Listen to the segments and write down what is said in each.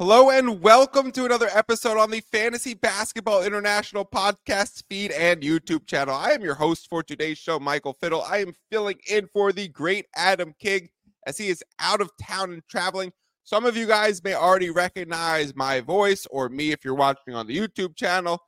Hello and welcome to another episode on the Fantasy Basketball International podcast feed and YouTube channel. I am your host for today's show, Michael Fiddle. I am filling in for the great Adam King as he is out of town and traveling. Some of you guys may already recognize my voice or me if you're watching on the YouTube channel.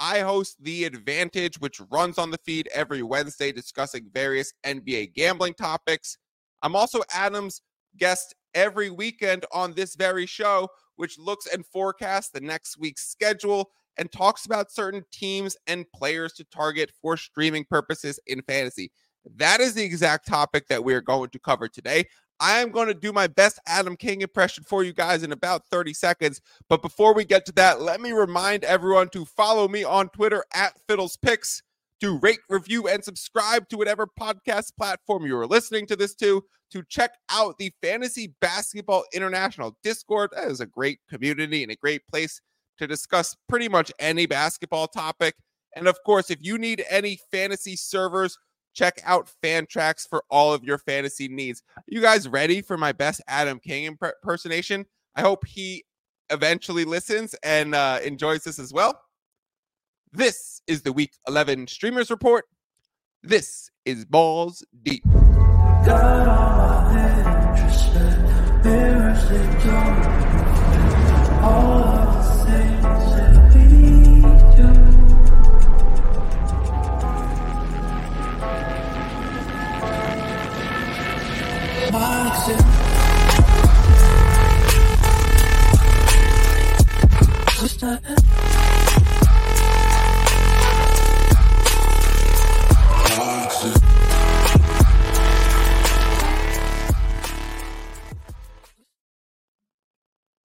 I host The Advantage, which runs on the feed every Wednesday discussing various NBA gambling topics. I'm also Adam's guest every weekend on this very show, which looks and forecasts the next week's schedule and talks about certain teams and players to target for streaming purposes in fantasy. That is the exact topic that we're going to cover today. I am going to do my best Adam King impression for you guys in about 30 seconds. But before we get to that, let me remind everyone to follow me on Twitter at Fiddles Picks, to rate, review, and subscribe to whatever podcast platform you are listening to this to, to check out the Fantasy Basketball International Discord. That is a great community and a great place to discuss pretty much any basketball topic. And of course, if you need any fantasy servers, check out Fantrax for all of your fantasy needs. Are you guys ready for my best Adam King impersonation? I hope he eventually listens and uh, enjoys this as well. This is the Week 11 Streamers Report. This is Balls Deep.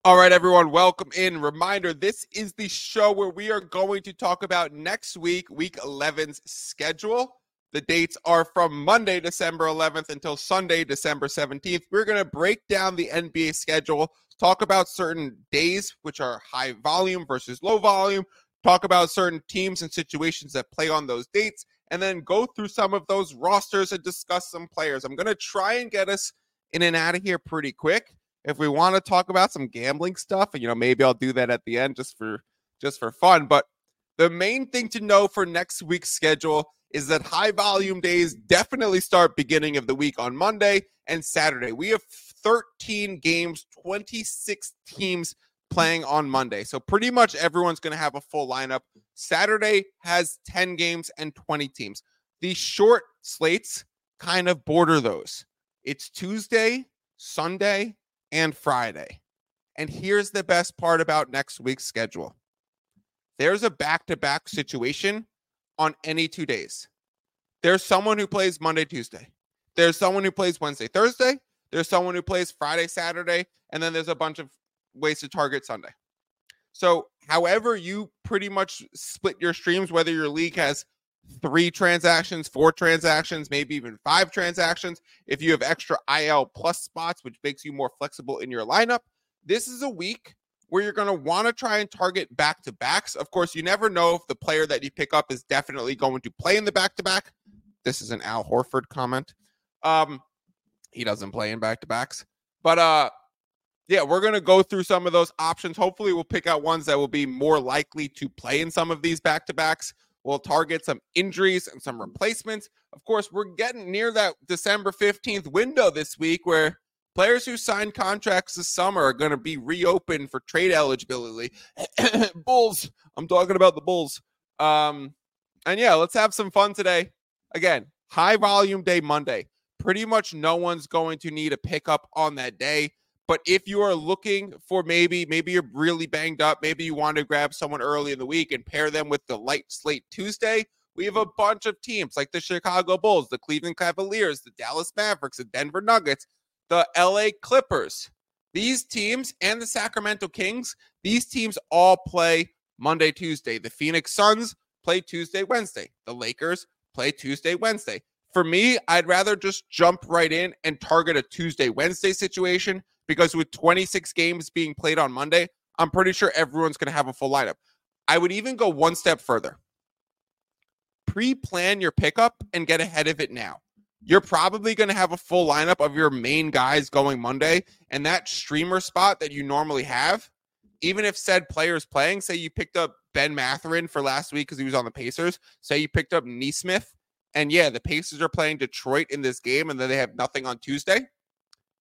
All right, everyone, welcome in. Reminder this is the show where we are going to talk about next week, week 11's schedule. The dates are from Monday, December 11th until Sunday, December 17th. We're going to break down the NBA schedule, talk about certain days, which are high volume versus low volume, talk about certain teams and situations that play on those dates, and then go through some of those rosters and discuss some players. I'm going to try and get us in and out of here pretty quick if we want to talk about some gambling stuff, and you know, maybe I'll do that at the end just for just for fun. But the main thing to know for next week's schedule is that high volume days definitely start beginning of the week on Monday and Saturday. We have 13 games, 26 teams playing on Monday. So pretty much everyone's going to have a full lineup. Saturday has 10 games and 20 teams. The short slates kind of border those. It's Tuesday, Sunday, and Friday. And here's the best part about next week's schedule there's a back to back situation on any two days. There's someone who plays Monday, Tuesday. There's someone who plays Wednesday, Thursday. There's someone who plays Friday, Saturday. And then there's a bunch of ways to target Sunday. So, however, you pretty much split your streams, whether your league has three transactions, four transactions, maybe even five transactions. If you have extra IL plus spots, which makes you more flexible in your lineup, this is a week where you're going to want to try and target back to backs. Of course, you never know if the player that you pick up is definitely going to play in the back to back. This is an Al Horford comment. Um, he doesn't play in back to backs, but uh, yeah, we're going to go through some of those options. Hopefully, we'll pick out ones that will be more likely to play in some of these back to backs. We'll target some injuries and some replacements. Of course, we're getting near that December 15th window this week where players who signed contracts this summer are going to be reopened for trade eligibility. Bulls. I'm talking about the Bulls. Um, and yeah, let's have some fun today. Again, high volume day Monday. Pretty much no one's going to need a pickup on that day. But if you are looking for maybe, maybe you're really banged up, maybe you want to grab someone early in the week and pair them with the light slate Tuesday, we have a bunch of teams like the Chicago Bulls, the Cleveland Cavaliers, the Dallas Mavericks, the Denver Nuggets, the LA Clippers. These teams and the Sacramento Kings, these teams all play Monday, Tuesday. The Phoenix Suns play Tuesday, Wednesday. The Lakers play Tuesday, Wednesday. For me, I'd rather just jump right in and target a Tuesday, Wednesday situation because with 26 games being played on Monday, I'm pretty sure everyone's going to have a full lineup. I would even go one step further. Pre plan your pickup and get ahead of it now. You're probably going to have a full lineup of your main guys going Monday, and that streamer spot that you normally have, even if said player's playing, say you picked up Ben Mathurin for last week because he was on the Pacers, say you picked up Nesmith, and yeah, the Pacers are playing Detroit in this game and then they have nothing on Tuesday,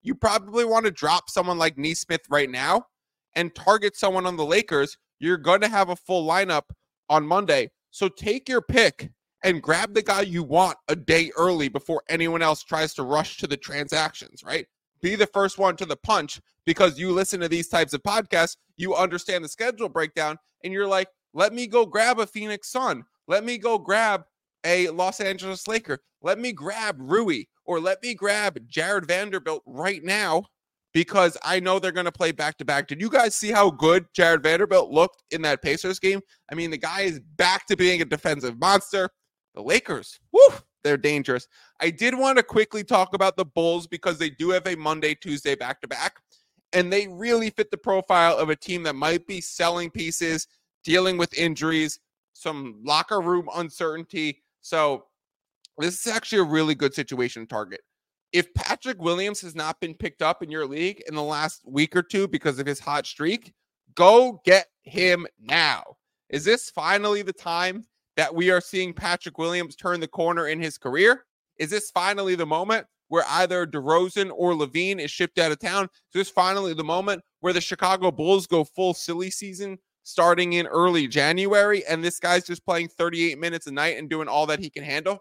you probably want to drop someone like Nesmith right now and target someone on the Lakers. You're going to have a full lineup on Monday. So take your pick and grab the guy you want a day early before anyone else tries to rush to the transactions, right? Be the first one to the punch because you listen to these types of podcasts, you understand the schedule breakdown, and you're like, let me go grab a Phoenix Sun. Let me go grab a Los Angeles Laker. Let me grab Rui or let me grab Jared Vanderbilt right now because I know they're going to play back to back. Did you guys see how good Jared Vanderbilt looked in that Pacers game? I mean, the guy is back to being a defensive monster. The Lakers, whoo, they're dangerous. I did want to quickly talk about the Bulls because they do have a Monday, Tuesday back to back, and they really fit the profile of a team that might be selling pieces, dealing with injuries, some locker room uncertainty. So, this is actually a really good situation target. If Patrick Williams has not been picked up in your league in the last week or two because of his hot streak, go get him now. Is this finally the time that we are seeing Patrick Williams turn the corner in his career? Is this finally the moment where either DeRozan or LaVine is shipped out of town? Is this finally the moment where the Chicago Bulls go full silly season starting in early January and this guy's just playing 38 minutes a night and doing all that he can handle?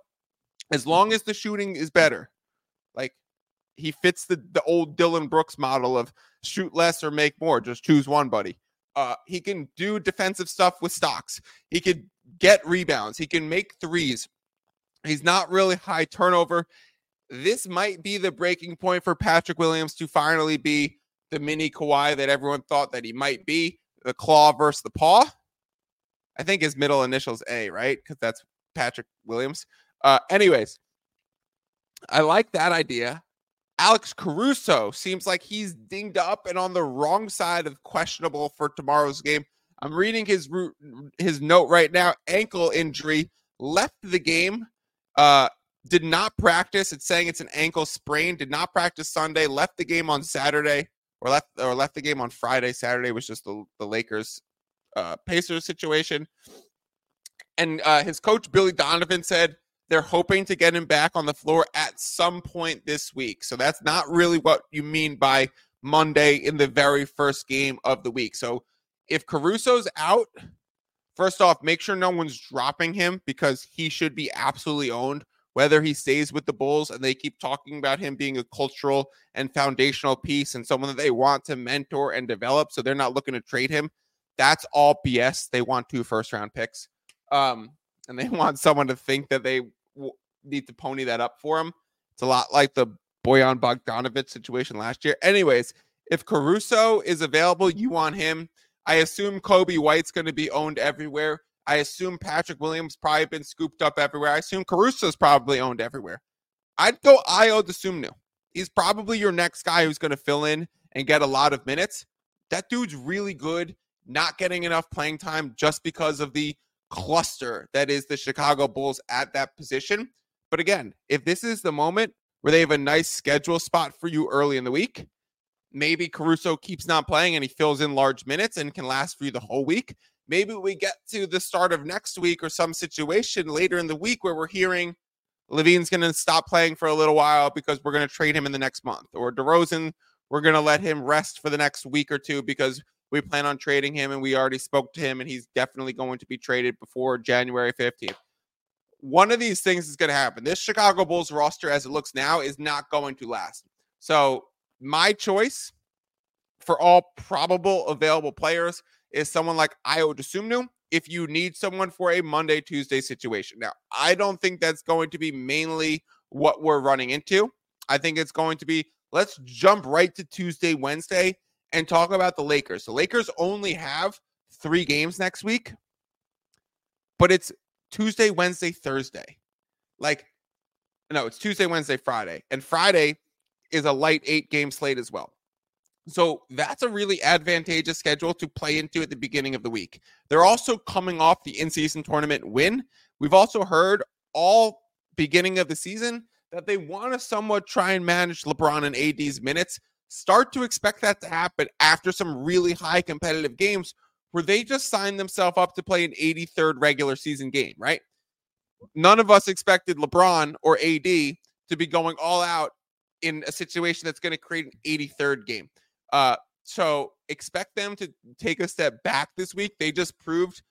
As long as the shooting is better, like he fits the, the old Dillon Brooks model of shoot less or make more, just choose one, buddy. Uh, he can do defensive stuff with stocks. He could get rebounds. He can make threes. He's not really high turnover. This might be the breaking point for Patrick Williams to finally be the mini Kawhi that everyone thought that he might be. The claw versus the paw. I think his middle initials A, right? Because that's Patrick Williams. Uh, anyways, I like that idea. Alex Caruso seems like he's dinged up and on the wrong side of questionable for tomorrow's game. I'm reading his his note right now. Ankle injury, left the game. Uh, did not practice. It's saying it's an ankle sprain. Did not practice Sunday. Left the game on Saturday, or left or left the game on Friday. Saturday was just the the Lakers uh, Pacers situation. And uh, his coach Billy Donovan said they're hoping to get him back on the floor at some point this week. So that's not really what you mean by Monday in the very first game of the week. So if Caruso's out, first off, make sure no one's dropping him because he should be absolutely owned. Whether he stays with the Bulls and they keep talking about him being a cultural and foundational piece and someone that they want to mentor and develop, so they're not looking to trade him. That's all BS. They want two first round picks. Um, and they want someone to think that they need to pony that up for him. It's a lot like the Bojan Bogdanovic situation last year. Anyways, if Caruso is available, you want him. I assume Coby White's going to be owned everywhere. I assume Patrick Williams probably been scooped up everywhere. I assume Caruso's probably owned everywhere. I'd go Ayo Dosunmu. He's probably your next guy who's going to fill in and get a lot of minutes. That dude's really good, not getting enough playing time just because of the cluster that is the Chicago Bulls at that position. But again, if this is the moment where they have a nice schedule spot for you early in the week, maybe Caruso keeps not playing and he fills in large minutes and can last for you the whole week. Maybe we get to the start of next week or some situation later in the week where we're hearing LaVine's going to stop playing for a little while because we're going to trade him in the next month, or DeRozan, we're going to let him rest for the next week or two because we plan on trading him and we already spoke to him and he's definitely going to be traded before January 15th. One of these things is going to happen. This Chicago Bulls roster, as it looks now, is not going to last. So my choice for all probable available players is someone like Ayo Dosunmu if you need someone for a Monday, Tuesday situation. Now, I don't think that's going to be mainly what we're running into. I think it's going to be let's jump right to Tuesday, Wednesday and talk about the Lakers. The Lakers only have three games next week, but it's Tuesday, Wednesday, Thursday. Like, no, it's Tuesday, Wednesday, Friday. And Friday is a light eight game slate as well. So that's a really advantageous schedule to play into at the beginning of the week. They're also coming off the in season tournament win. We've also heard all beginning of the season that they want to somewhat try and manage LeBron and AD's minutes. start to expect that to happen after some really high competitive games where they just signed themselves up to play an 83rd regular season game, right? None of us expected LeBron or AD to be going all out in a situation that's going to create an 83rd game. Uh, so expect them to take a step back this week. They just proved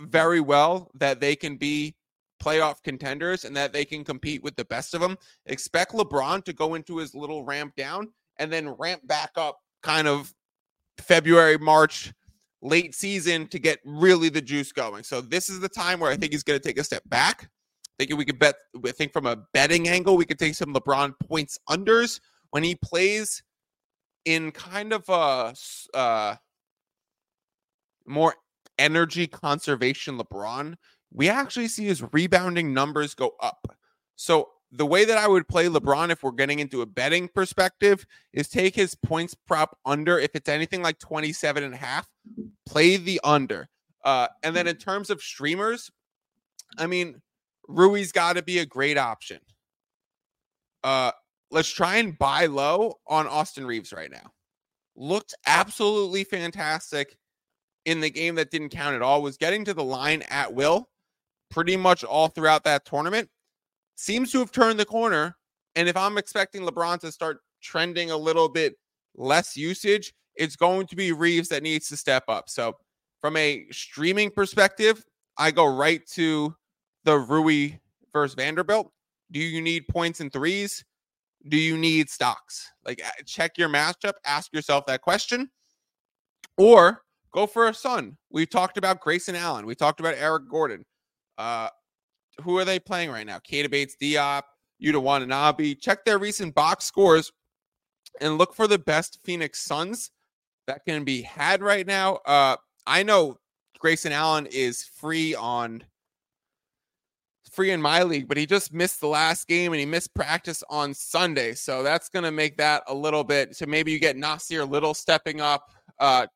very well that they can be playoff contenders and that they can compete with the best of them. Expect LeBron to go into his little ramp down and then ramp back up kind of February, March, late season to get really the juice going. So this is the time where I think he's going to take a step back. Thinking we could bet, I think from a betting angle, we could take some LeBron points unders when he plays in kind of a uh, more energy conservation LeBron. We actually see his rebounding numbers go up. So the way that I would play LeBron if we're getting into a betting perspective is take his points prop under. If it's anything like 27 and a half, play the under. Uh, and then in terms of streamers, I mean, Rui's got to be a great option. Uh, let's try and buy low on Austin Reaves right now. Looked absolutely fantastic in the game that didn't count at all. Was getting to the line at will pretty much all throughout that tournament seems to have turned the corner. And if I'm expecting LeBron to start trending a little bit less usage, it's going to be Reaves that needs to step up. So, from a streaming perspective, I go right to the Rui versus Vanderbilt. Do you need points and threes? Do you need stocks? Like, check your matchup, ask yourself that question, or go for a Sun. We talked about Grayson Allen. We talked about Eric Gordon. Uh, who are they playing right now? Keita Bates, Diop, Yuta Watanabe. Check their recent box scores and look for the best Phoenix Suns that can be had right now. Uh, I know Grayson Allen is free on free in my league, but he just missed the last game and he missed practice on Sunday. So that's going to make that a little bit. So maybe you get Nassir Little stepping up. Uh,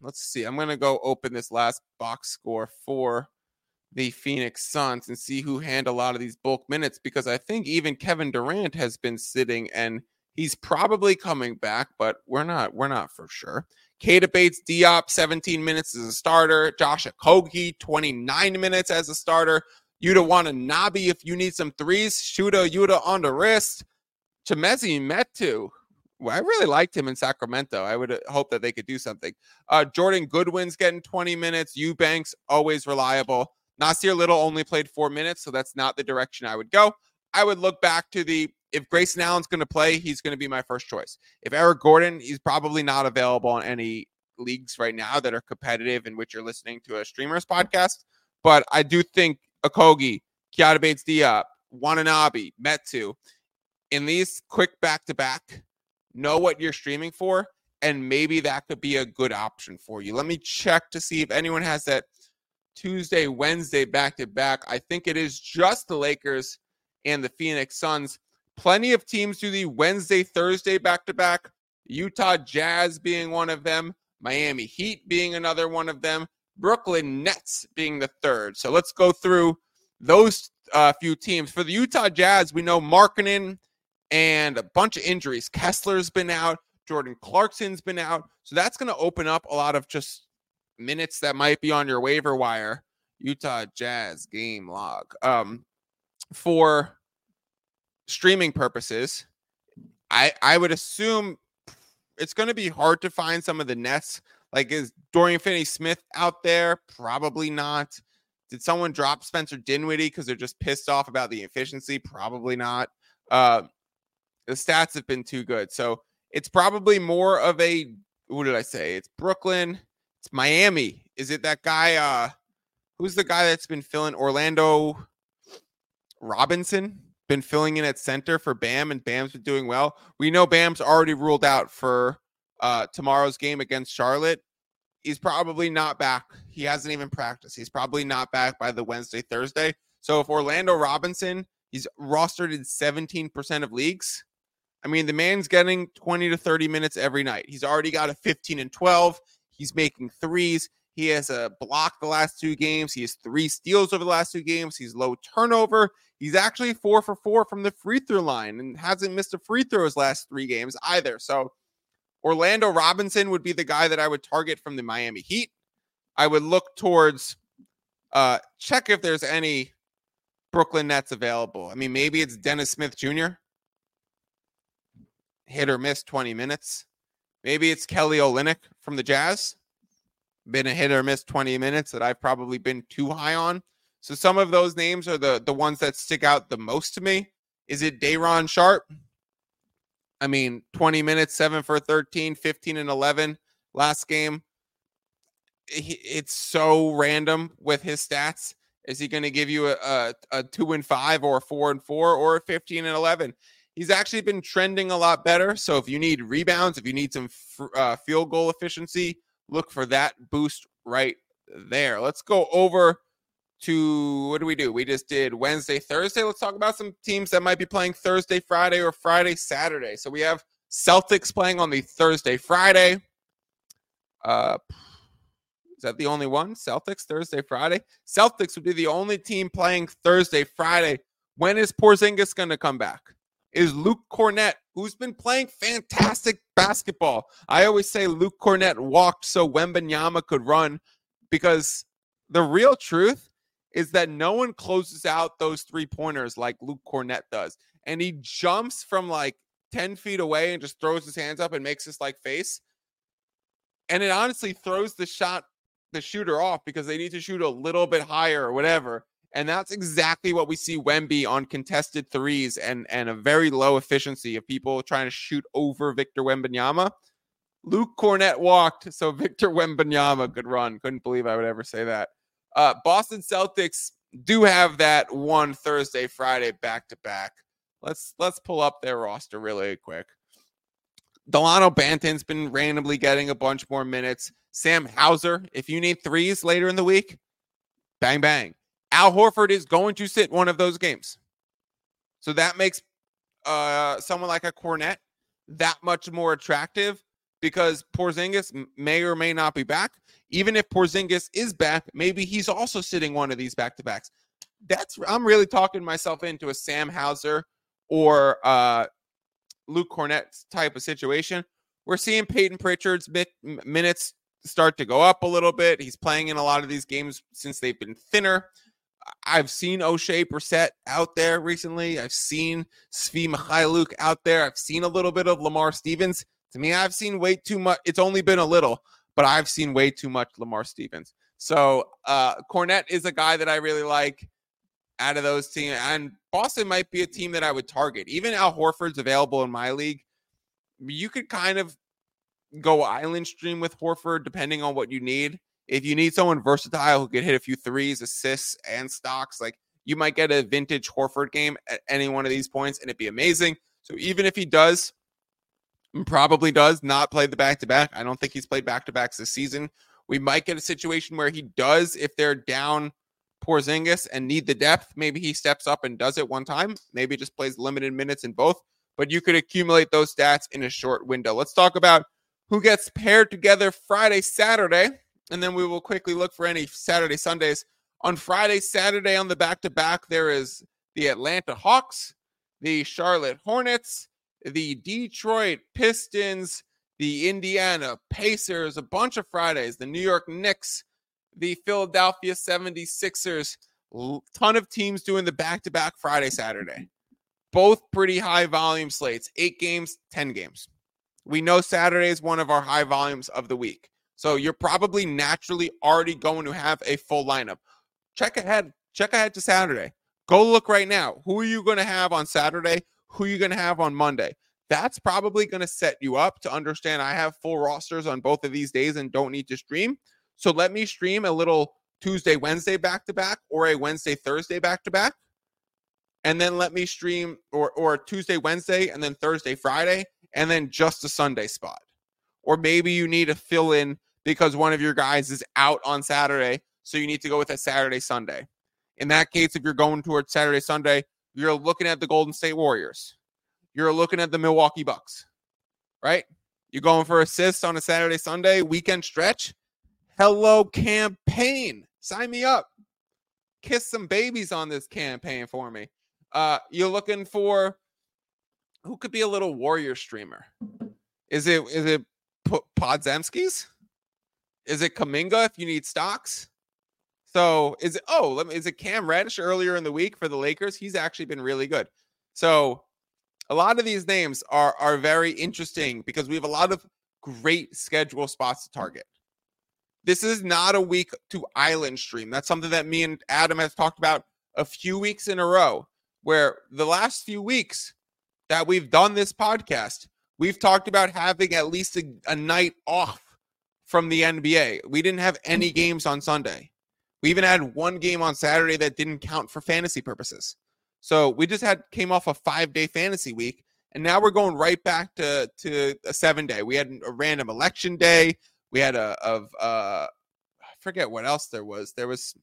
let's see. I'm going to go open this last box score for the Phoenix Suns and see who hand a lot of these bulk minutes because I think even Kevin Durant has been sitting and he's probably coming back, but we're not we're not for sure. Keita Bates Diop 17 minutes as a starter, Josh Okogie 29 minutes as a starter. Yuta Watanabe if you need some threes, shoot a Yuta on the wrist. Chimezie Metu. I really liked him in Sacramento. I would uh, hope that they could do something. Uh, Jordan Goodwin's getting 20 minutes. Eubanks always reliable. Nassir Little only played four minutes, so that's not the direction I would go. I would look back to the if Grayson Allen's going to play, he's going to be my first choice. If Eric Gordon, he's probably not available in any leagues right now that are competitive in which you're listening to a streamers podcast. But I do think Okogie, Keita Bates Diop, Watanabe, Metu, in these quick back to back, know what you're streaming for, and maybe that could be a good option for you. Let me check to see if anyone has that Tuesday, Wednesday back to back. I think it is just the Lakers and the Phoenix Suns. Plenty of teams do the Wednesday, Thursday back to back. Utah Jazz being one of them, Miami Heat being another one of them, Brooklyn Nets being the third. So let's go through those uh, few teams. For the Utah Jazz, we know Markkanen and a bunch of injuries. Kessler's been out, Jordan Clarkson's been out. So that's going to open up a lot of just minutes that might be on your waiver wire. Utah Jazz game log. Um, for streaming purposes, I I would assume it's going to be hard to find some of the nets. Like, is Dorian Finney Smith out there? Probably not. Did someone drop Spencer Dinwiddie because they're just pissed off about the efficiency? Probably not. Uh, the stats have been too good. So it's probably more of a what did I say? It's Brooklyn. It's Miami. Is it that guy? Uh, who's the guy that's been filling Orlando Robinson? Been filling in at center for Bam, and Bam's been doing well. We know Bam's already ruled out for uh, tomorrow's game against Charlotte. He's probably not back. He hasn't even practiced. He's probably not back by the Wednesday, Thursday. So if Orlando Robinson, he's rostered in 17% of leagues. I mean, the man's getting 20 to 30 minutes every night. He's already got a 15 and 12. He's making threes. He has a block the last two games. He has three steals over the last two games. He's low turnover. He's actually four for four from the free throw line and hasn't missed a free throw his last three games either. So Orlando Robinson would be the guy that I would target from the Miami Heat. I would look towards uh check if there's any Brooklyn Nets available. I mean, maybe it's Dennis Smith Jr. Hit or miss 20 minutes. Maybe it's Kelly Olynyk from the Jazz. Been a hit or miss 20 minutes that I've probably been too high on. So some of those names are the the ones that stick out the most to me. Is it Day'Ron Sharpe? I mean, 20 minutes, 7 for 13, 15 and 11 last game. It's so random with his stats. Is he going to give you a, a, a, 2 and 5 or a 4 and 4 or a 15 and 11? He's actually been trending a lot better. So if you need rebounds, if you need some uh, field goal efficiency, look for that boost right there. Let's go over to what do we do? We just did Wednesday, Thursday. Let's talk about some teams that might be playing Thursday, Friday, or Friday, Saturday. So we have Celtics playing on the Thursday, Friday. Uh, is that the only one? Celtics Thursday, Friday. Celtics would be the only team playing Thursday, Friday. When is Porzingis going to come back? Is Luke Kornet, who's been playing fantastic basketball. I always say Luke Kornet walked so Wembanyama could run because the real truth is that no one closes out those three pointers like Luke Kornet does. And he jumps from like 10 feet away and just throws his hands up and makes this like face. And it honestly throws the shot, the shooter off because they need to shoot a little bit higher or whatever. And that's exactly what we see Wemby on contested threes and, and a very low efficiency of people trying to shoot over Victor Wembanyama. Luke Kornet walked so Victor Wembanyama could run. Couldn't believe I would ever say that. Uh, Boston Celtics do have that one Thursday, Friday back to back. Let's let's pull up their roster really quick. Delano Banton's been randomly getting a bunch more minutes. Sam Hauser, if you need threes later in the week, bang bang. Al Horford is going to sit one of those games. So that makes uh, someone like a Kornet that much more attractive because Porzingis may or may not be back even if Porzingis is back, maybe he's also sitting one of these back to backs. That's I'm really talking myself into a Sam Hauser or uh, Luke Kornet type of situation. We're seeing Peyton Pritchard's minutes start to go up a little bit. He's playing in a lot of these games since they've been thinner. I've seen Oshae Brissett out there recently. I've seen Svi Mykhailiuk out there. I've seen a little bit of Lamar Stevens. To me, I've seen way too much. It's only been a little but I've seen way too much Lamar Stevens. So uh Kornet is a guy that I really like out of those teams. And Boston might be a team that I would target. Even Al Horford's available in my league. You could kind of go island stream with Horford depending on what you need. If you need someone versatile who could hit a few threes, assists, and stocks, like you might get a vintage Horford game at any one of these points and it'd be amazing. So even if he does mm, probably does not play the back to back. I don't think he's played back to backs this season. We might get a situation where he does if they're down Porzingis and need the depth. Maybe he steps up and does it one time. Maybe just plays limited minutes in both. But you could accumulate those stats in a short window. Let's talk about who gets paired together Friday, Saturday, and then we will quickly look for any Saturday, Sundays. On Friday, Saturday on the back to back, there is the Atlanta Hawks, the Charlotte Hornets, the Detroit Pistons, the Indiana Pacers, a bunch of Fridays, the New York Knicks, the Philadelphia 76ers, ton of teams doing the back to back Friday, Saturday. Both pretty high volume slates, eight games, 10 games. We know Saturday is one of our high volumes of the week. So you're probably naturally already going to have a full lineup. Check ahead, check ahead to Saturday. Go look right now. Who are you going to have on Saturday? who are you're going to have on Monday. That's probably going to set you up to understand I have full rosters on both of these days and don't need to stream. So let me stream a little Tuesday, Wednesday back to back or a Wednesday, Thursday back to back. And then let me stream or or Tuesday, Wednesday, and then Thursday, Friday, and then just a Sunday spot. Or maybe you need to fill in because one of your guys is out on Saturday. So you need to go with a Saturday, Sunday. In that case, if you're going towards Saturday, Sunday, you're looking at the Golden State Warriors. You're looking at the Milwaukee Bucks, right? You're going for assists on a Saturday, Sunday weekend stretch. Hello, campaign. Sign me up. Kiss some babies on this campaign for me. Uh, you're looking for who could be a little warrior streamer? Is it is it P- Podziemskis? Is it Kuminga if you need stocks? So is it oh let me is it Cam Reddish earlier in the week for the Lakers? He's actually been really good. So a lot of these names are are very interesting because we have a lot of great schedule spots to target. This is not a week to island stream. That's something that me and Adam has talked about a few weeks in a row, where the last few weeks that we've done this podcast, we've talked about having at least a, a night off from the NBA. We didn't have any games on Sunday. We even had one game on Saturday that didn't count for fantasy purposes. So we just had came off a five day fantasy week, and now we're going right back to to a seven day. We had a random election day. We had a of uh, I forget what else there was. There was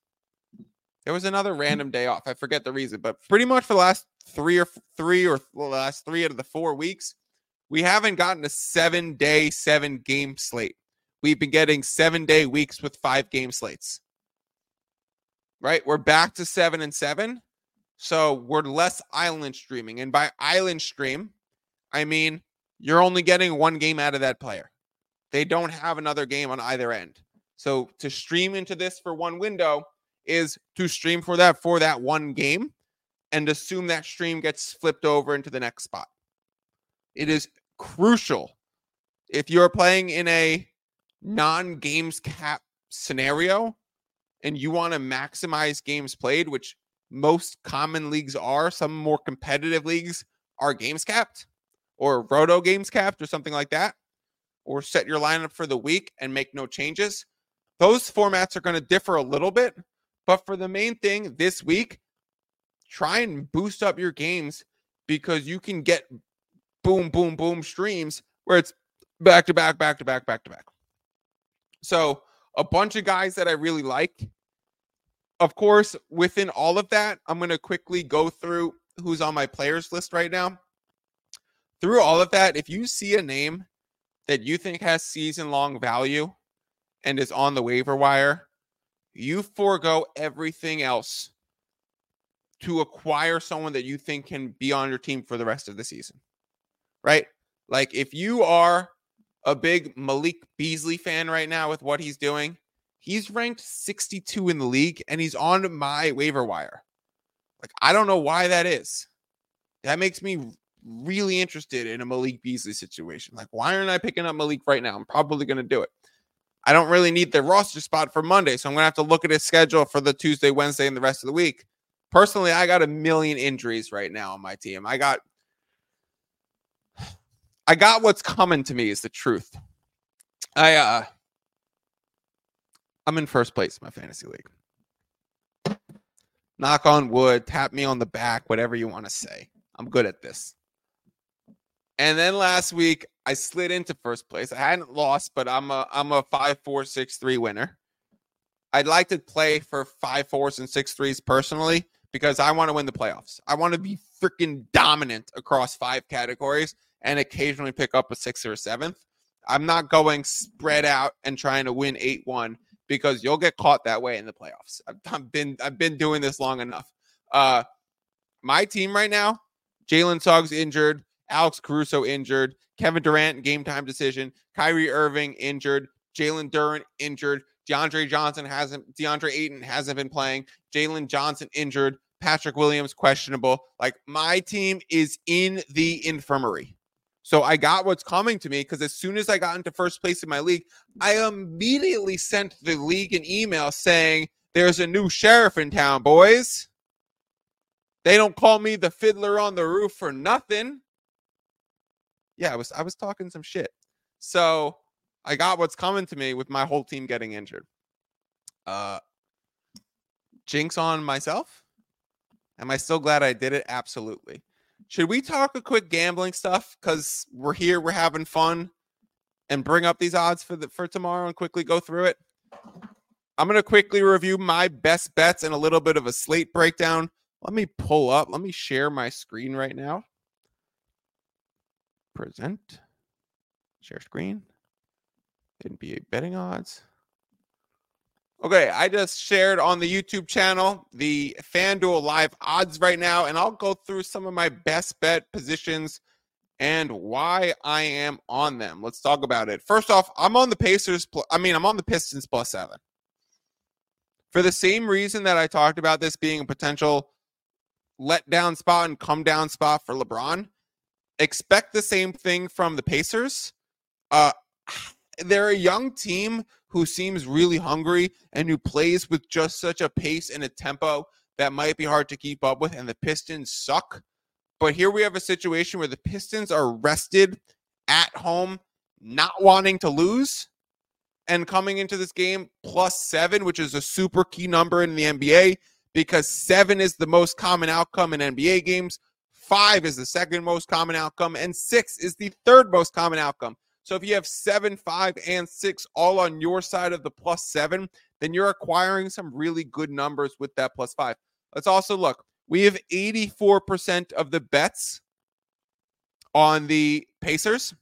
there was another random day off. I forget the reason, but pretty much for the last three or three or the last three out of the four weeks, we haven't gotten a seven day, seven game slate. We've been getting seven day weeks with five game slates. Right? We're back to seven and seven. So we're less island streaming. And by island stream, I mean you're only getting one game out of that player. They don't have another game on either end. So to stream into this for one window is to stream for that for that one game and assume that stream gets flipped over into the next spot. It is crucial if you're playing in a non games cap scenario and you want to maximize games played, which most common leagues are, some more competitive leagues are games capped or roto games capped or something like that, or set your lineup for the week and make no changes. Those formats are going to differ a little bit, but for the main thing this week, try and boost up your games because you can get boom, boom, boom streams where it's back to back, back to back, back to back. So a bunch of guys that I really like. Of course, within all of that, I'm going to quickly go through who's on my players list right now. Through all of that, if you see a name that you think has season long value and is on the waiver wire, you forego everything else to acquire someone that you think can be on your team for the rest of the season. Right? Like if you are a big Malik Beasley fan right now with what he's doing. He's ranked 62 in the league and he's on my waiver wire. Like, I don't know why that is. That makes me really interested in a Malik Beasley situation. Like, why aren't I picking up Malik right now? I'm probably going to do it. I don't really need the roster spot for Monday, so I'm going to have to look at his schedule for the Tuesday, Wednesday, and the rest of the week. Personally, I got a million injuries right now on my team. I got I got what's coming to me is the truth. I uh I'm in first place in my fantasy league. Knock on wood, tap me on the back, whatever you want to say. I'm good at this. And then last week I slid into first place. I hadn't lost, but I'm a I'm a five four six three winner. I'd like to play for five fours and six threes personally because I want to win the playoffs. I want to be freaking dominant across five categories and occasionally pick up a sixth or a seventh. I'm not going spread out and trying to win 8 1 because you'll get caught that way in the playoffs. I've, I've been I've been doing this long enough. Uh, my team right now, Jalen Suggs injured, Alex Caruso injured, Kevin Durant game time decision, Kyrie Irving injured, Jalen Durant injured, DeAndre Johnson hasn't, DeAndre Ayton hasn't been playing, Jalen Johnson injured, Patrick Williams questionable. Like my team is in the infirmary. So I got what's coming to me because as soon as I got into first place in my league, I immediately sent the league an email saying, There's a new sheriff in town, boys. They don't call me the fiddler on the roof for nothing. Yeah, I was I was talking some shit. So I got what's coming to me with my whole team getting injured. Uh jinx on myself. Am I still glad I did it? Absolutely. Should we talk a quick gambling stuff? Because we're here, we're having fun, and bring up these odds for the for tomorrow and quickly go through it. I'm gonna quickly review my best bets and a little bit of a slate breakdown. Let me pull up. Let me share my screen right now. Present. Share screen. NBA betting odds. Okay, I just shared on the YouTube channel the FanDuel live odds right now, and I'll go through some of my best bet positions and why I am on them. Let's talk about it. First off, I'm on the Pacers. Pl- I mean, I'm on the Pistons plus seven. For the same reason that I talked about this being a potential letdown spot and come down spot for LeBron, expect the same thing from the Pacers. Uh, they're a young team who seems really hungry and who plays with just such a pace and a tempo that might be hard to keep up with. And the Pistons suck. But here we have a situation where the Pistons are rested at home, not wanting to lose, and coming into this game plus seven, which is a super key number in the NBA because seven is the most common outcome in NBA games, five is the second most common outcome, and six is the third most common outcome. So if you have seven, five, and six all on your side of the plus seven, then you're acquiring some really good numbers with that plus five. Let's also look we have 84% of the bets on the Pacers.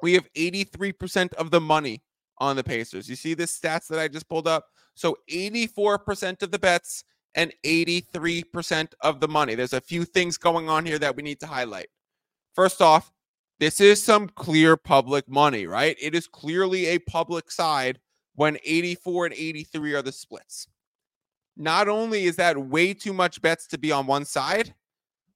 We have 83% of the money on the Pacers. You see the stats that I just pulled up? So 84% of the bets and 83% of the money. There's a few things going on here that we need to highlight. First off, this is some clear public money, right? It is clearly a public side when 84 and 83 are the splits not only is that way too much bets to be on one side,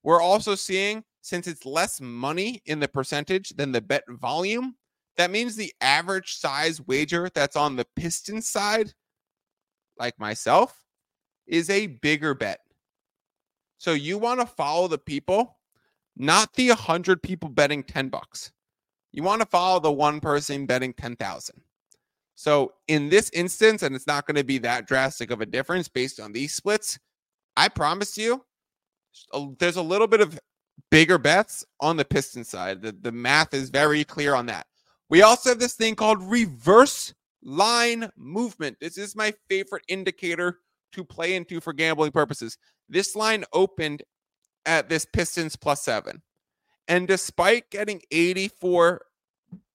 we're also seeing since it's less money in the percentage than the bet volume, that means the average size wager that's on the Piston side, like myself, is a bigger bet. So you want to follow the people, not the 100 people betting 10 bucks. You want to follow the one person betting 10,000. So in this instance, and it's not going to be that drastic of a difference based on these splits, I promise you, there's a little bit of bigger bets on the Piston side. The, the math is very clear on that. We also have this thing called reverse line movement. This is my favorite indicator to play into for gambling purposes. This line opened at this Pistons plus seven. And despite getting 84%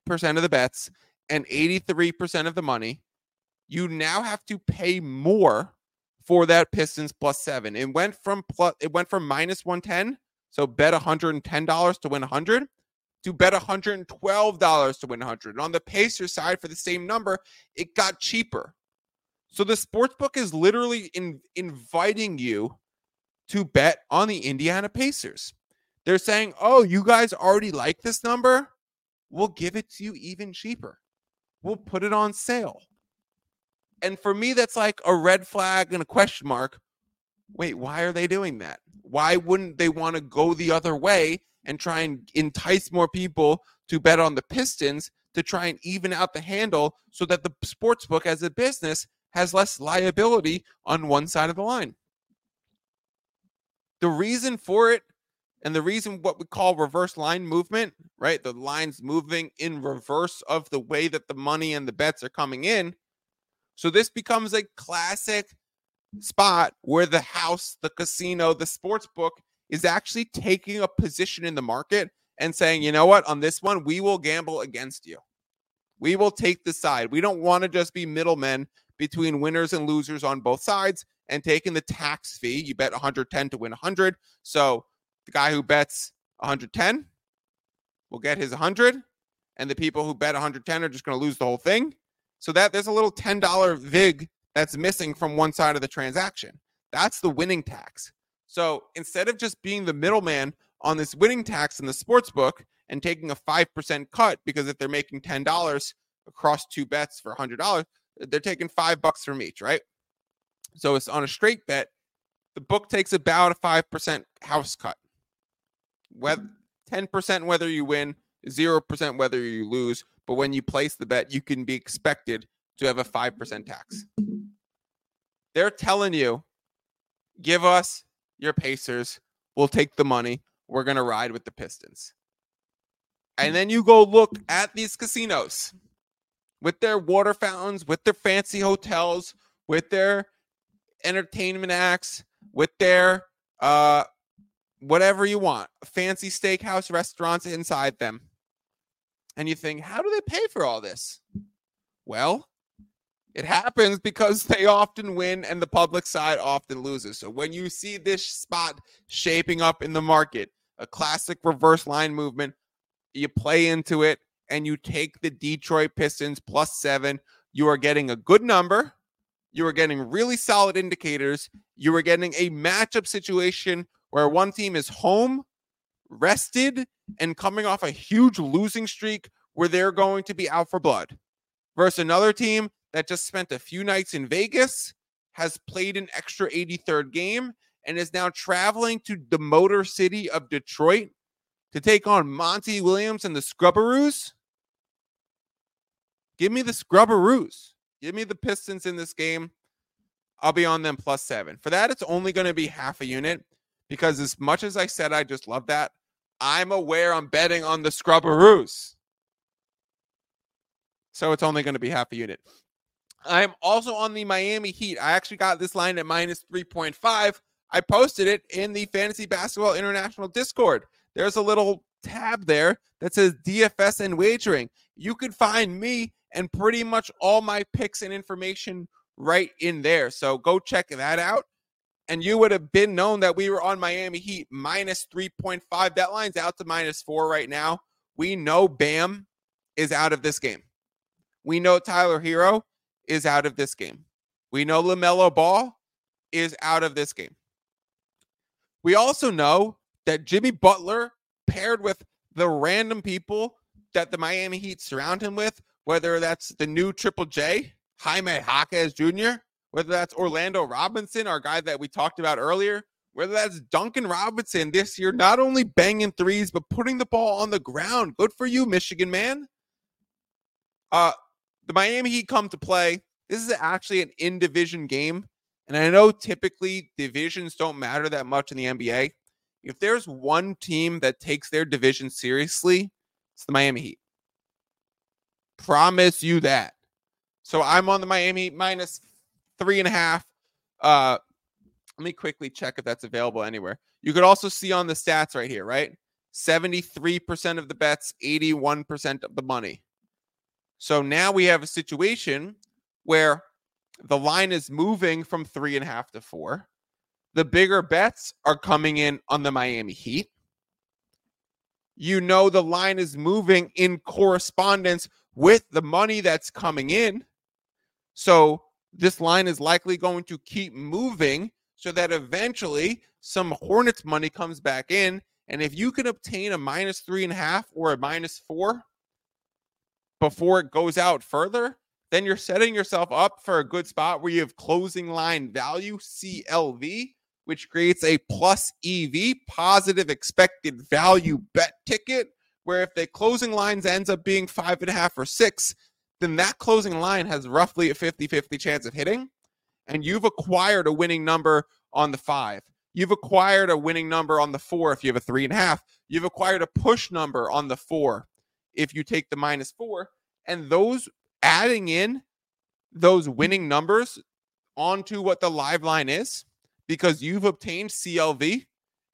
of the bets, and 83% of the money, you now have to pay more for that Pistons plus seven. It went from plus it went from minus 110, so bet $110 to win 100 to bet $112 to win 100. And on the Pacer side for the same number, it got cheaper. So the sports book is literally in, inviting you to bet on the Indiana Pacers. They're saying, "Oh, you guys already like this number? We'll give it to you even cheaper." we'll put it on sale. And for me, that's like a red flag and a question mark. Wait, why are they doing that? Why wouldn't they want to go the other way and try and entice more people to bet on the Pistons to try and even out the handle so that the sports book as a business has less liability on one side of the line? The reason for it and the reason what we call reverse line movement, right? The lines moving in reverse of the way that the money and the bets are coming in. So this becomes a classic spot where the house, the casino, the sports book is actually taking a position in the market and saying, you know what, on this one, we will gamble against you. We will take the side. We don't want to just be middlemen between winners and losers on both sides and taking the tax fee. You bet 110 to win 100. So the guy who bets 110 will get his 100, and the people who bet 110 are just going to lose the whole thing. So that there's a little $10 VIG that's missing from one side of the transaction. That's the winning tax. So instead of just being the middleman on this winning tax in the sports book and taking a 5% cut, because if they're making $10 across two bets for $100, they're taking five bucks from each, right? So it's on a straight bet. The book takes about a 5% house cut whether mm-hmm. 10% whether you win, 0% whether you lose. But when you place the bet, you can be expected to have a 5% tax. They're telling you, give us your Pacers. We'll take the money. We're going to ride with the Pistons. And then you go look at these casinos with their water fountains, with their fancy hotels, with their entertainment acts, with their uh, whatever you want, fancy steakhouse restaurants inside them. And you think, how do they pay for all this? Well, it happens because they often win and the public side often loses. So when you see this spot shaping up in the market, a classic reverse line movement, you play into it, and you take the Detroit Pistons plus seven, you are getting a good number. You are getting really solid indicators. You are getting a matchup situation where one team is home, rested, and coming off a huge losing streak where they're going to be out for blood versus another team that just spent a few nights in Vegas, has played an extra 83rd game, and is now traveling to the Motor City of Detroit to take on Monty Williams and the Scrubberoos. Give me the Scrubberoos. Give me the Pistons in this game. I'll be on them plus seven. For that, it's only going to be half a unit because, as much as I said I just love that, I'm aware I'm betting on the Scrubberoos. So it's only going to be half a unit. I'm also on the Miami Heat. I actually got this line at minus 3.5. I posted it in the Fantasy Basketball International Discord. There's a little tab there that says DFS and wagering. You can find me and pretty much all my picks and information right in there. So go check that out. And you would have been known that we were on Miami Heat minus 3.5. That line's out to minus four right now. We know Bam is out of this game. We know Tyler Herro is out of this game. We know LaMelo Ball is out of this game. We also know that Jimmy Butler, paired with the random people that the Miami Heat surround him with, whether that's the new Triple J, Jaime Jaquez Jr., whether that's Orlando Robinson, our guy that we talked about earlier, whether that's Duncan Robinson this year, not only banging threes, but putting the ball on the ground. Good for you, Michigan man. Uh, the Miami Heat come to play. This is actually an in division game. And I know typically divisions don't matter that much in the NBA. If there's one team that takes their division seriously, it's the Miami Heat. Promise you that. So I'm on the Miami minus three and a half. Uh, let me quickly check if that's available anywhere. You could also see on the stats right here, right? 73% of the bets, 81% of the money. So now we have a situation where the line is moving from three and a half to four. The bigger bets are coming in on the Miami Heat. You know, the line is moving in correspondence with the money that's coming in. So this line is likely going to keep moving so that eventually some Hornets money comes back in. And if you can obtain a minus three and a half or a minus four, before it goes out further, then you're setting yourself up for a good spot where you have closing line value, CLV, which creates a plus EV, positive expected value bet ticket, where if the closing lines ends up being five and a half or six, then that closing line has roughly a 50 50 chance of hitting. And you've acquired a winning number on the five. You've acquired a winning number on the four if you have a three and a half. You've acquired a push number on the four if you take the minus four. And those adding in those winning numbers onto what the live line is because you've obtained CLV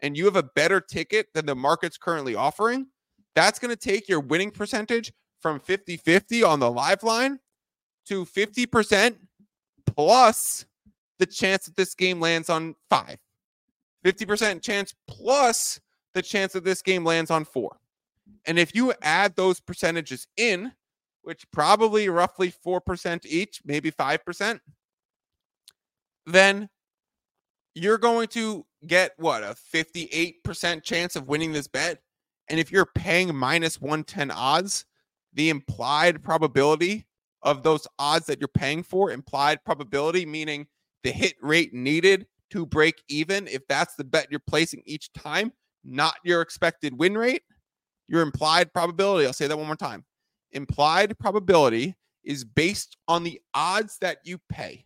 and you have a better ticket than the market's currently offering, that's going to take your winning percentage from 50 50 on the live line to 50% plus the chance that this game lands on five. 50% chance plus the chance that this game lands on four. And if you add those percentages in, which probably roughly 4% each, maybe 5%, then you're going to get what a 58% chance of winning this bet. And if you're paying minus 110 odds, the implied probability of those odds that you're paying for, implied probability, meaning the hit rate needed to break even, if that's the bet you're placing each time, not your expected win rate, your implied probability, I'll say that one more time. Implied probability is based on the odds that you pay.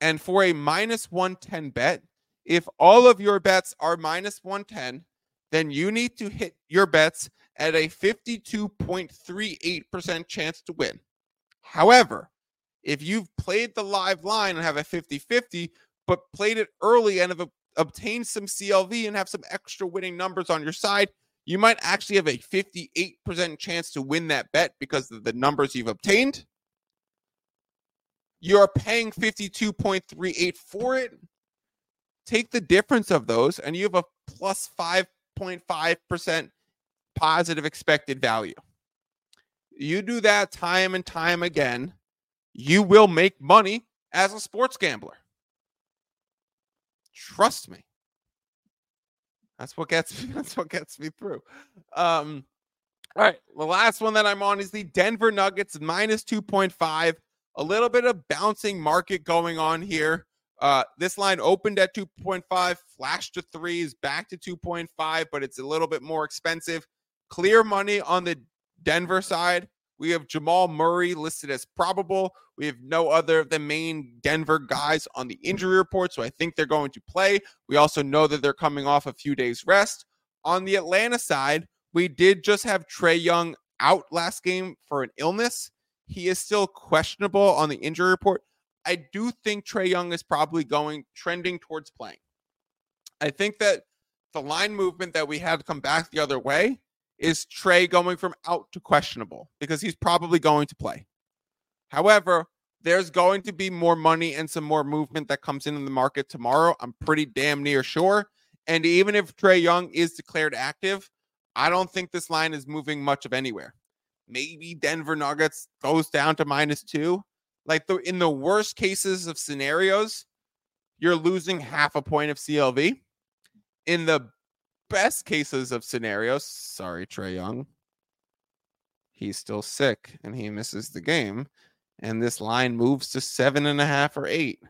And for a minus 110 bet, if all of your bets are minus 110, then you need to hit your bets at a 52.38% chance to win. However, if you've played the live line and have a 50 50, but played it early and have obtained some CLV and have some extra winning numbers on your side, you might actually have a 58% chance to win that bet because of the numbers you've obtained. You're paying 52.38 for it. Take the difference of those, and you have a plus 5.5% positive expected value. You do that time and time again, you will make money as a sports gambler. Trust me. That's what gets me. That's what gets me through. Um, all right. The last one that I'm on is the Denver Nuggets minus 2.5. A little bit of bouncing market going on here. Uh, this line opened at 2.5, flashed to threes, back to 2.5, but it's a little bit more expensive. Clear money on the Denver side. We have Jamal Murray listed as probable. We have no other of the main Denver guys on the injury report, so I think they're going to play. We also know that they're coming off a few days rest. On the Atlanta side, we did just have Trae Young out last game for an illness. He is still questionable on the injury report. I do think Trae Young is probably going trending towards playing. I think that the line movement that we had come back the other way is Trae going from out to questionable because he's probably going to play. However, there's going to be more money and some more movement that comes in in the market tomorrow. I'm pretty damn near sure. And even if Trae Young is declared active, I don't think this line is moving much of anywhere. Maybe Denver Nuggets goes down to minus two. Like the in the worst cases of scenarios, you're losing half a point of CLV. In the best cases of scenarios, sorry, Trae Young, he's still sick and he misses the game. And this line moves to seven and a half or eight.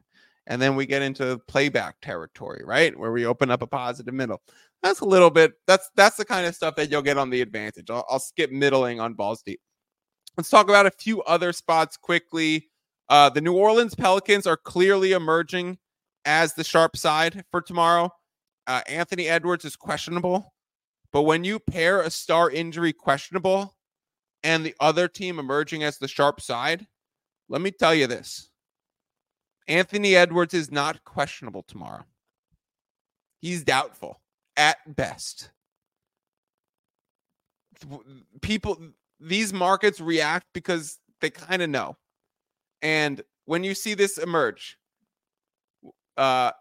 And then we get into playback territory, right? Where we open up a positive middle. That's a little bit, that's that's the kind of stuff that you'll get on the advantage. I'll, I'll skip middling on balls deep. Let's talk about a few other spots quickly. Uh, the New Orleans Pelicans are clearly emerging as the sharp side for tomorrow. Uh, Anthony Edwards is questionable, but when you pair a star injury questionable and the other team emerging as the sharp side, let me tell you this Anthony Edwards is not questionable tomorrow. He's doubtful at best. People, these markets react because they kind of know. And when you see this emerge, uh,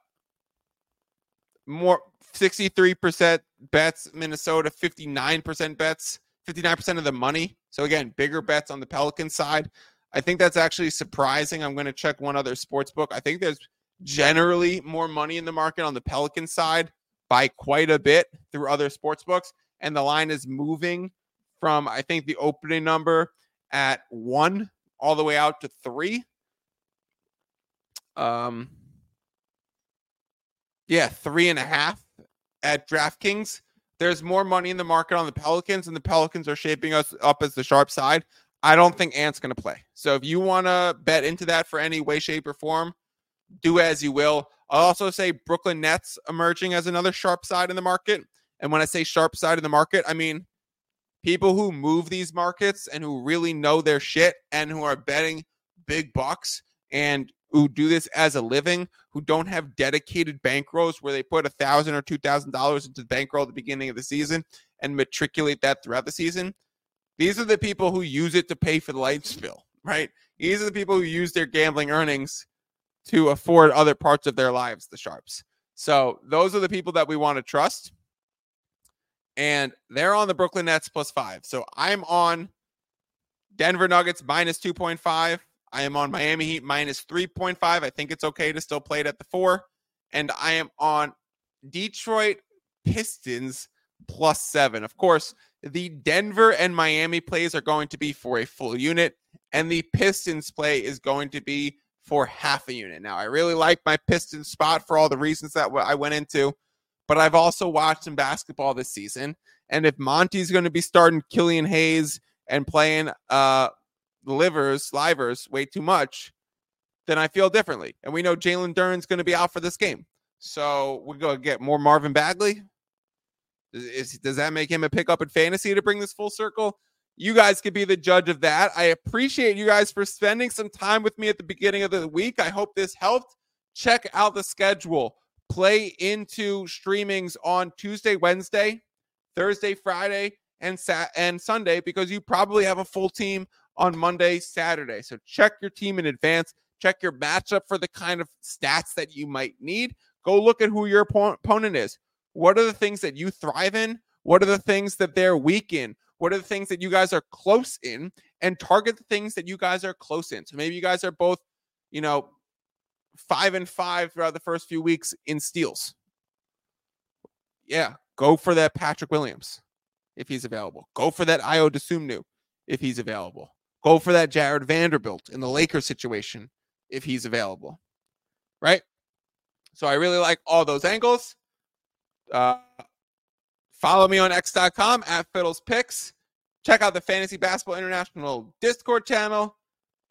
more 63% bets, Minnesota 59% bets, 59% of the money. So again, bigger bets on the Pelican side. I think that's actually surprising. I'm going to check one other sports book. I think there's generally more money in the market on the Pelican side by quite a bit through other sports books. And the line is moving from, I think, the opening number at one all the way out to three. Um, yeah, three and a half at DraftKings. There's more money in the market on the Pelicans, and the Pelicans are shaping us up as the sharp side. I don't think Ant's going to play. So if you want to bet into that for any way, shape, or form, do as you will. I'll also say Brooklyn Nets emerging as another sharp side in the market. And when I say sharp side in the market, I mean people who move these markets and who really know their shit and who are betting big bucks and who do this as a living, who don't have dedicated bankrolls where they put a thousand or two thousand dollars into the bankroll at the beginning of the season and matriculate that throughout the season. These are the people who use it to pay for the lights bill, right? These are the people who use their gambling earnings to afford other parts of their lives, the sharps. So those are the people that we want to trust. And they're on the Brooklyn Nets plus five. So I'm on Denver Nuggets minus 2.5. I am on Miami Heat minus 3.5. I think it's okay to still play it at the four. And I am on Detroit Pistons plus seven. Of course, the Denver and Miami plays are going to be for a full unit, and the Pistons play is going to be for half a unit. Now, I really like my Pistons spot for all the reasons that I went into, but I've also watched some basketball this season. And if Monty's going to be starting Killian Hayes and playing uh, Livers, Livers way too much, then I feel differently. And we know Jalen Duren's going to be out for this game. So we're going to get more Marvin Bagley. Is, does that make him a pickup in fantasy to bring this full circle? You guys could be the judge of that. I appreciate you guys for spending some time with me at the beginning of the week. I hope this helped. Check out the schedule. Play into streamings on Tuesday, Wednesday, Thursday, Friday, and Sat and Sunday because you probably have a full team on Monday, Saturday. So check your team in advance. Check your matchup for the kind of stats that you might need. Go look at who your opponent is. What are the things that you thrive in? What are the things that they're weak in? What are the things that you guys are close in? And target the things that you guys are close in. So maybe you guys are both, you know, five and five throughout the first few weeks in steals. Yeah, go for that Patrick Williams if he's available. Go for that Ayo Dosunmu if he's available. Go for that Jared Vanderbilt in the Lakers situation if he's available. Right? So I really like all those angles. Uh, follow me on x.com at Fiddles Picks. Check out the Fantasy Basketball International Discord channel.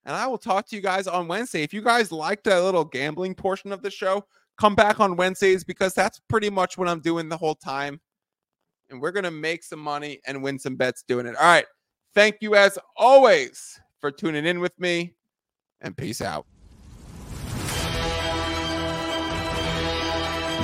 And I will talk to you guys on Wednesday. If you guys liked that little gambling portion of the show, come back on Wednesdays because that's pretty much what I'm doing the whole time. And we're going to make some money and win some bets doing it. All right. Thank you as always for tuning in with me and peace out.